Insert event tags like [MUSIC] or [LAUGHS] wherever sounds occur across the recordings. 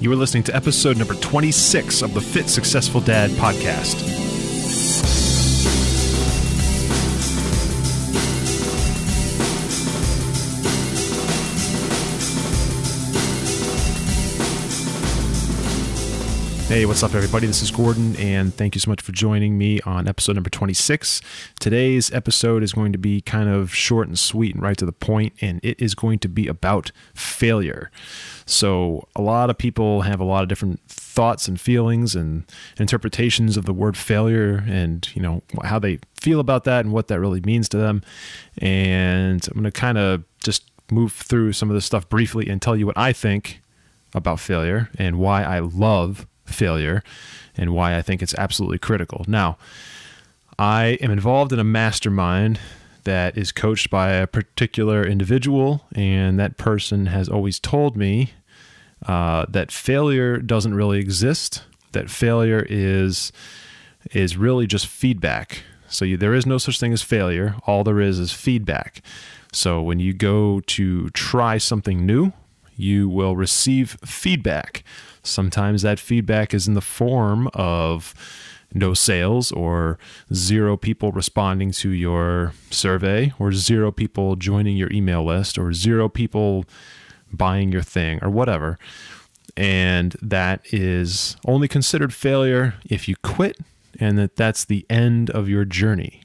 You are listening to episode number 26 of the Fit Successful Dad podcast. Hey, what's up, everybody? This is Gordon, and thank you so much for joining me on episode number 26. Today's episode is going to be kind of short and sweet and right to the point, and it is going to be about failure. So, a lot of people have a lot of different thoughts and feelings and interpretations of the word failure and, you know, how they feel about that and what that really means to them. And I'm going to kind of just move through some of this stuff briefly and tell you what I think about failure and why I love failure and why I think it's absolutely critical. Now, I am involved in a mastermind that is coached by a particular individual, and that person has always told me uh, that failure doesn't really exist. That failure is is really just feedback. So you, there is no such thing as failure. All there is is feedback. So when you go to try something new, you will receive feedback. Sometimes that feedback is in the form of no sales or zero people responding to your survey or zero people joining your email list or zero people buying your thing or whatever. And that is only considered failure if you quit and that that's the end of your journey.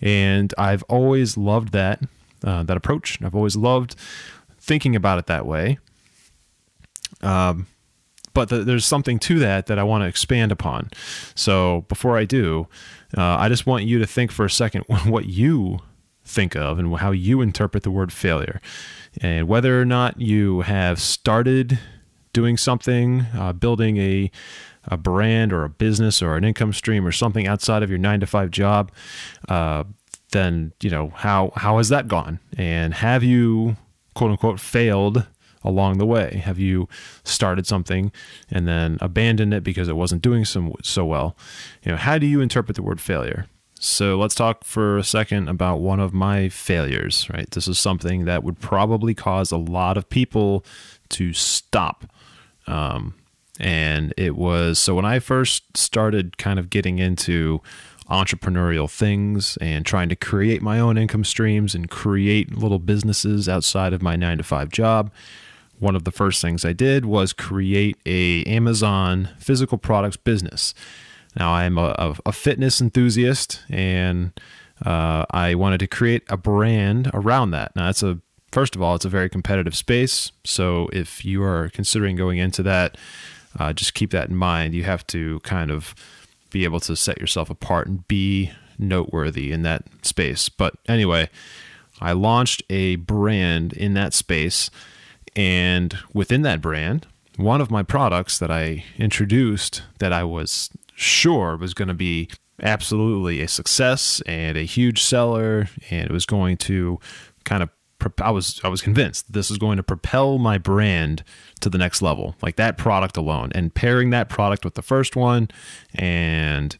And I've always loved that uh, that approach. I've always loved thinking about it that way. Um, but the, there's something to that that I want to expand upon. So before I do, uh, I just want you to think for a second [LAUGHS] what you think of and how you interpret the word failure, and whether or not you have started doing something, uh, building a a brand or a business or an income stream or something outside of your nine to five job, uh, then you know how how has that gone, and have you quote unquote failed along the way? Have you started something and then abandoned it because it wasn't doing so, so well? You know, how do you interpret the word failure? So let's talk for a second about one of my failures, right? This is something that would probably cause a lot of people to stop. Um, and it was so when I first started kind of getting into entrepreneurial things and trying to create my own income streams and create little businesses outside of my nine to five job one of the first things I did was create a Amazon physical products business. Now I'm a, a fitness enthusiast, and uh, I wanted to create a brand around that. Now that's a first of all, it's a very competitive space. So if you are considering going into that, uh, just keep that in mind. You have to kind of be able to set yourself apart and be noteworthy in that space. But anyway, I launched a brand in that space and within that brand, one of my products that I introduced that I was sure was going to be absolutely a success and a huge seller and it was going to kind of I was I was convinced this is going to propel my brand to the next level like that product alone and pairing that product with the first one and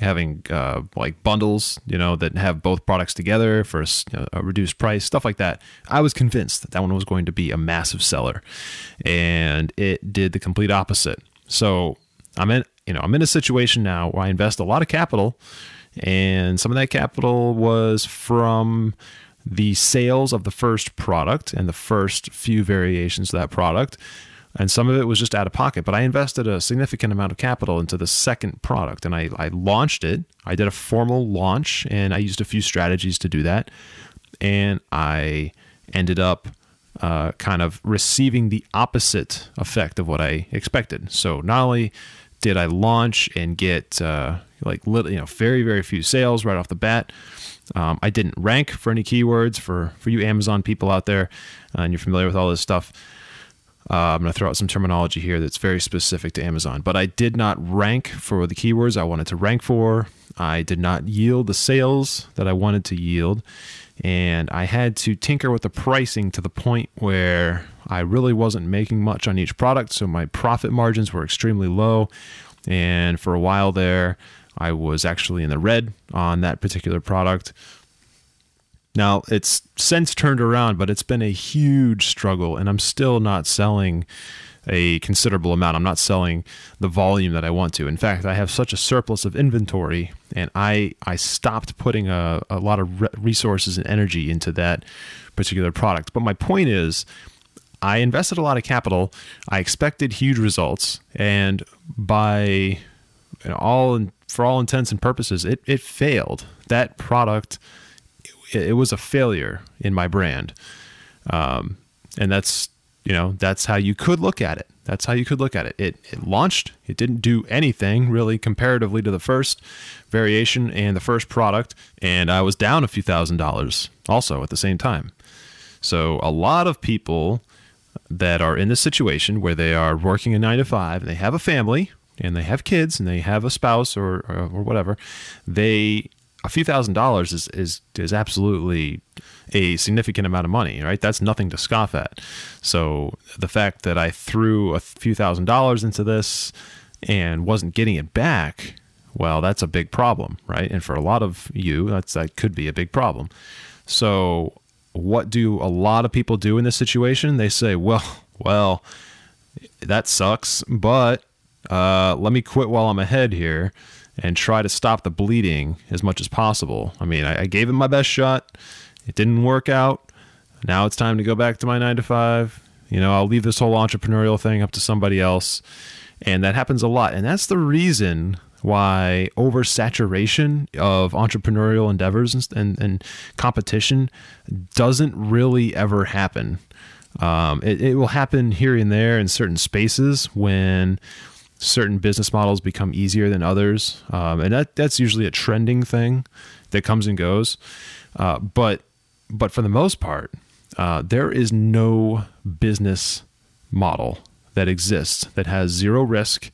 having uh, like bundles, you know, that have both products together for a, a, reduced price, stuff like that. I was convinced that that one was going to be a massive seller, and it did the complete opposite. So I'm in, you know, I'm in a situation now where I invest a lot of capital, and some of that capital was from the sales of the first product and the first few variations of that product and some of it was just out of pocket. But I invested a significant amount of capital into the second product, and I, I launched it. I did a formal launch, and I used a few strategies to do that, and I ended up uh, kind of receiving the opposite effect of what I expected. So not only did I launch and get uh, like little, you know very very few sales right off the bat. Um, I didn't rank for any keywords for for you Amazon people out there, and you're familiar with all this stuff. Uh, I'm going to throw out some terminology here that's very specific to Amazon, but I did not rank for the keywords I wanted to rank for. I did not yield the sales that I wanted to yield, and I had to tinker with the pricing to the point where I really wasn't making much on each product, so my profit margins were extremely low. And for a while there, I was actually in the red on that particular product. Now, it's since turned around, but it's been a huge struggle, and I'm still not selling a considerable amount. I'm not selling the volume that I want to. In fact, I have such a surplus of inventory, and I I stopped putting a, a lot of re- resources and energy into that particular product. But my point is, I invested a lot of capital. I expected huge results, and by you know, all for all intents and purposes, it it failed. That product, it, was a failure in my brand, um, and that's you know that's how you could look at it. That's how you could look at it. it it launched. It didn't do anything really comparatively to the first variation and the first product. And i was down a few thousand dollars also at the same time. So a lot of people that are in this situation where they are working a nine to five and they have a family and they have kids and they have a spouse or, or, or whatever they a few thousand dollars is, is is absolutely a significant amount of money, right? That's nothing to scoff at. So the fact that I threw a few thousand dollars into this and wasn't getting it back, well, that's a big problem, right? And for a lot of you, that's that could be a big problem. So what do a lot of people do in this situation? They say, "Well, well, that sucks, but uh, let me quit while I'm ahead here." And try to stop the bleeding as much as possible. I mean, I, I gave it my best shot. It didn't work out. Now it's time to go back to my nine to five. You know, I'll leave this whole entrepreneurial thing up to somebody else. And that happens a lot. And that's the reason why oversaturation of entrepreneurial endeavors and, and, and competition doesn't really ever happen. Um, it, it will happen here and there in certain spaces when certain business models become easier than others, um, and that that's usually a trending thing that comes and goes. Uh, but but for the most part, uh, there is no business model that exists that has zero risk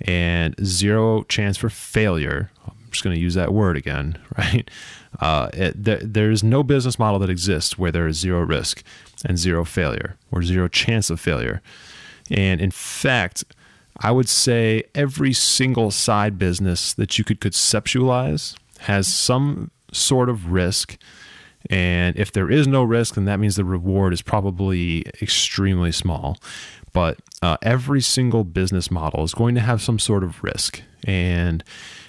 and zero chance for failure. I'm just going to use that word again, [LAUGHS] right? Uh, it, there, there's no business model that exists where there is zero risk and zero failure or zero chance of failure. And in fact, I would say every single side business that you could conceptualize has some sort of risk. And if there is no risk, then that means the reward is probably extremely small. But uh, every single business model is going to have some sort of risk. And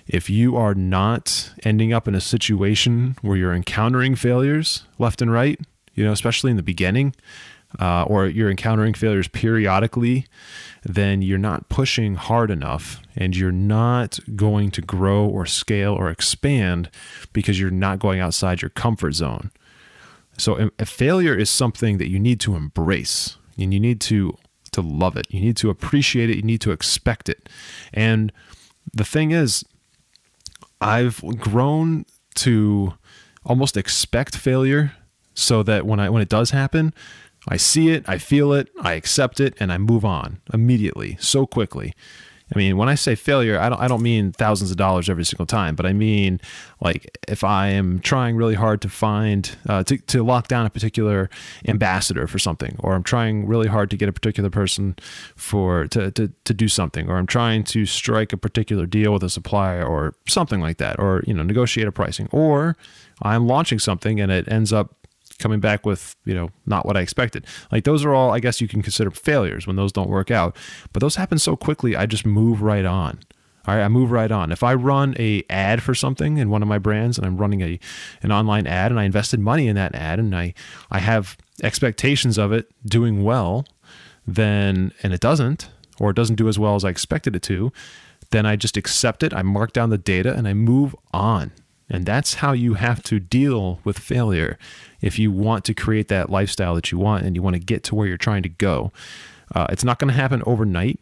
if you are not ending up in a situation where you're encountering failures left and right, you know, especially in the beginning, uh, or you're encountering failures periodically, then you're not pushing hard enough and you're not going to grow or scale or expand because you're not going outside your comfort zone. So a failure is something that you need to embrace and you need to to love it. You need to appreciate it, you need to expect it. And the thing is I've grown to almost expect failure so that when I when it does happen, I see it, I feel it, I accept it, and I move on immediately, so quickly. I mean, when I say failure, I don't I don't mean thousands of dollars every single time, but I mean like if I am trying really hard to find uh, to to lock down a particular ambassador for something, or I'm trying really hard to get a particular person for to to to do something, or I'm trying to strike a particular deal with a supplier, or something like that, or you know negotiate a pricing, or I'm launching something and it ends up coming back with you know not what I expected. Like those are all I guess you can consider failures when those don't work out. But those happen so quickly, I just move right on. All right, I move right on. If I run a ad for something in one of my brands and I'm running a an online ad and I invested money in that ad and I I have expectations of it doing well, then and it doesn't or it doesn't do as well as I expected it to, then I just accept it, I mark down the data and I move on. And that's how you have to deal with failure if you want to create that lifestyle that you want and you want to get to where you're trying to go. Uh, it's not going to happen overnight,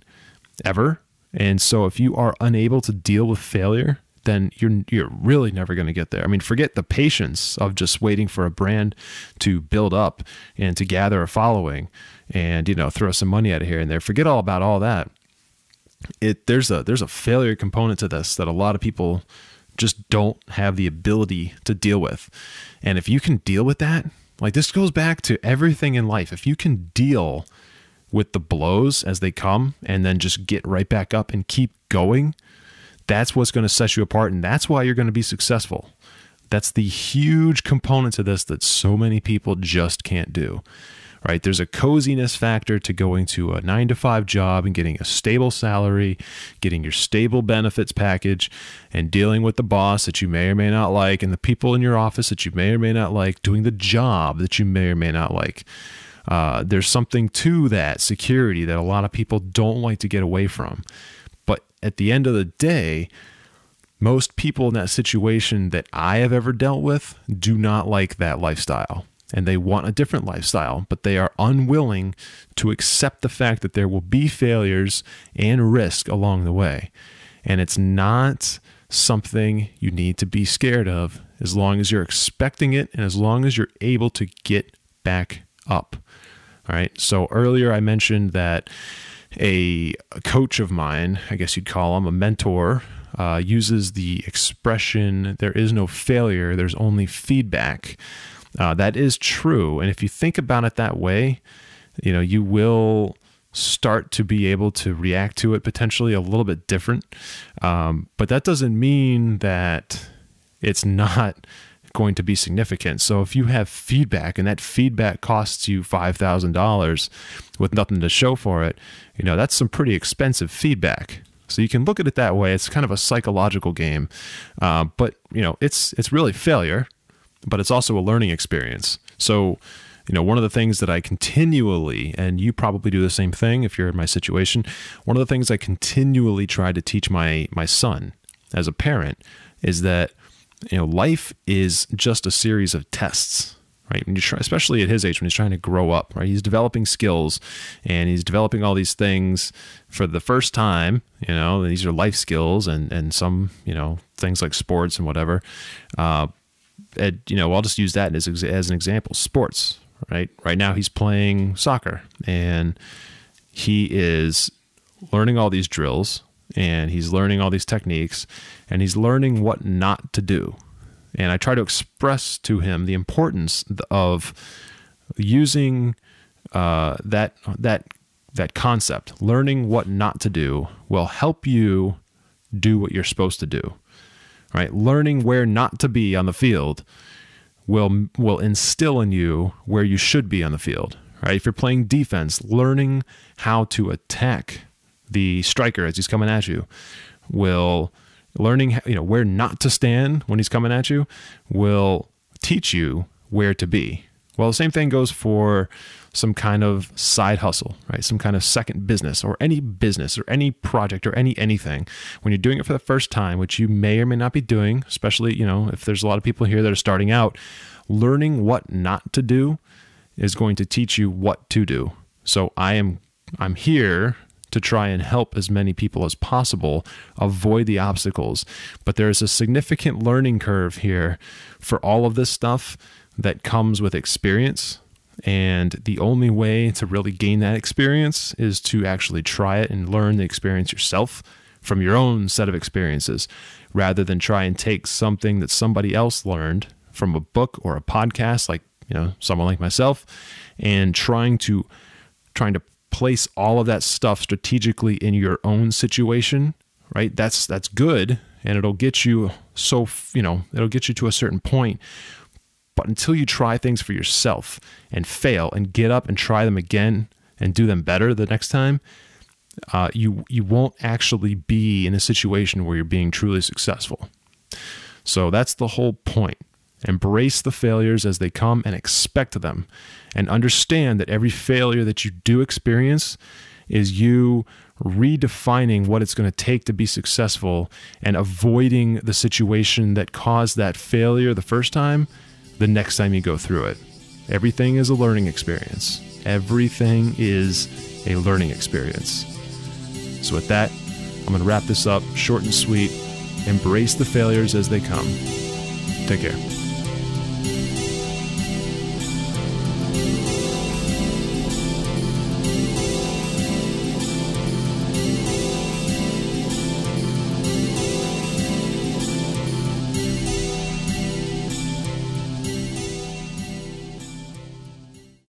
ever. And so if you are unable to deal with failure, then you're you're really never going to get there. I mean, forget the patience of just waiting for a brand to build up and to gather a following and you know throw some money out of here and there. Forget all about all that. It there's a there's a failure component to this that a lot of people just don't have the ability to deal with. And if you can deal with that, like this goes back to everything in life. If you can deal with the blows as they come and then just get right back up and keep going, that's what's going to set you apart. And that's why you're going to be successful. That's the huge component to this that so many people just can't do. Right? There's a coziness factor to going to a nine to five job and getting a stable salary, getting your stable benefits package, and dealing with the boss that you may or may not like, and the people in your office that you may or may not like, doing the job that you may or may not like. Uh, there's something to that security that a lot of people don't like to get away from. But at the end of the day, most people in that situation that I have ever dealt with do not like that lifestyle and they want a different lifestyle, but they are unwilling to accept the fact that there will be failures and risk along the way. And it's not something you need to be scared of as long as you're expecting it and as long as you're able to get back up. All right. So earlier I mentioned that a coach of mine, I guess you'd call him a mentor, uh, uses the expression, there is no failure, there's only feedback. Uh, that is true. And if you think about it that way, you know, you will start to be able to react to it potentially a little bit different. Um, but that doesn't mean that it's not going to be significant. So if you have feedback and that feedback costs you $5,000 with nothing to show for it, you know, that's some pretty expensive feedback. So you can look at it that way. It's kind of a psychological game, uh, but you know, it's it's really failure but it's also a learning experience. So, you know, one of the things that I continually, and you probably do the same thing if you're in my situation, one of the things I continually try to teach my my son as a parent is that you know life is just a series of tests right you try, especially at his age when he's trying to grow up right he's developing skills and he's developing all these things for the first time you know these are life skills and and some you know things like sports and whatever uh, you know, I'll just use that as as an example. Sports, right? Right now he's playing soccer and he is learning all these drills and he's learning all these techniques and he's learning what not to do. And I try to express to him the importance of using uh, that that that concept. Learning what not to do will help you do what you're supposed to do right? Learning where not to be on the field will will instill in you where you should be on the field, right? If you're playing defense, learning how to attack the striker as he's coming at you will learning you know where not to stand when he's coming at you will teach you where to be. Well, the same thing goes for some kind of side hustle, right? Some kind of second business or any business or any project or any anything. When you're doing it for the first time, which you may or may not be doing, especially, you know, if there's a lot of people here that are starting out, learning what not to do is going to teach you what to do. So I am I'm here to try and help as many people as possible avoid the obstacles. But there is a significant learning curve here for all of this stuff that comes with experience. And the only way to really gain that experience is to actually try it and learn the experience yourself from your own set of experiences rather than try and take something that somebody else learned from a book or a podcast like you know someone like myself and trying to trying to place all of that stuff strategically in your own situation right? That's that's good and it'll get you so you know it'll get you to a certain point but until you try things for yourself and fail and get up and try them again and do them better the next time, uh, you you won't actually be in a situation where you're being truly successful. So that's the whole point. Embrace the failures as they come and expect them, and understand that every failure that you do experience is you redefining what it's going to take to be successful and avoiding the situation that caused that failure the first time the next time you go through it. Everything is a learning experience. Everything is a learning experience. So, with that, I'm going to wrap this up short and sweet. Embrace the failures as they come. Take care.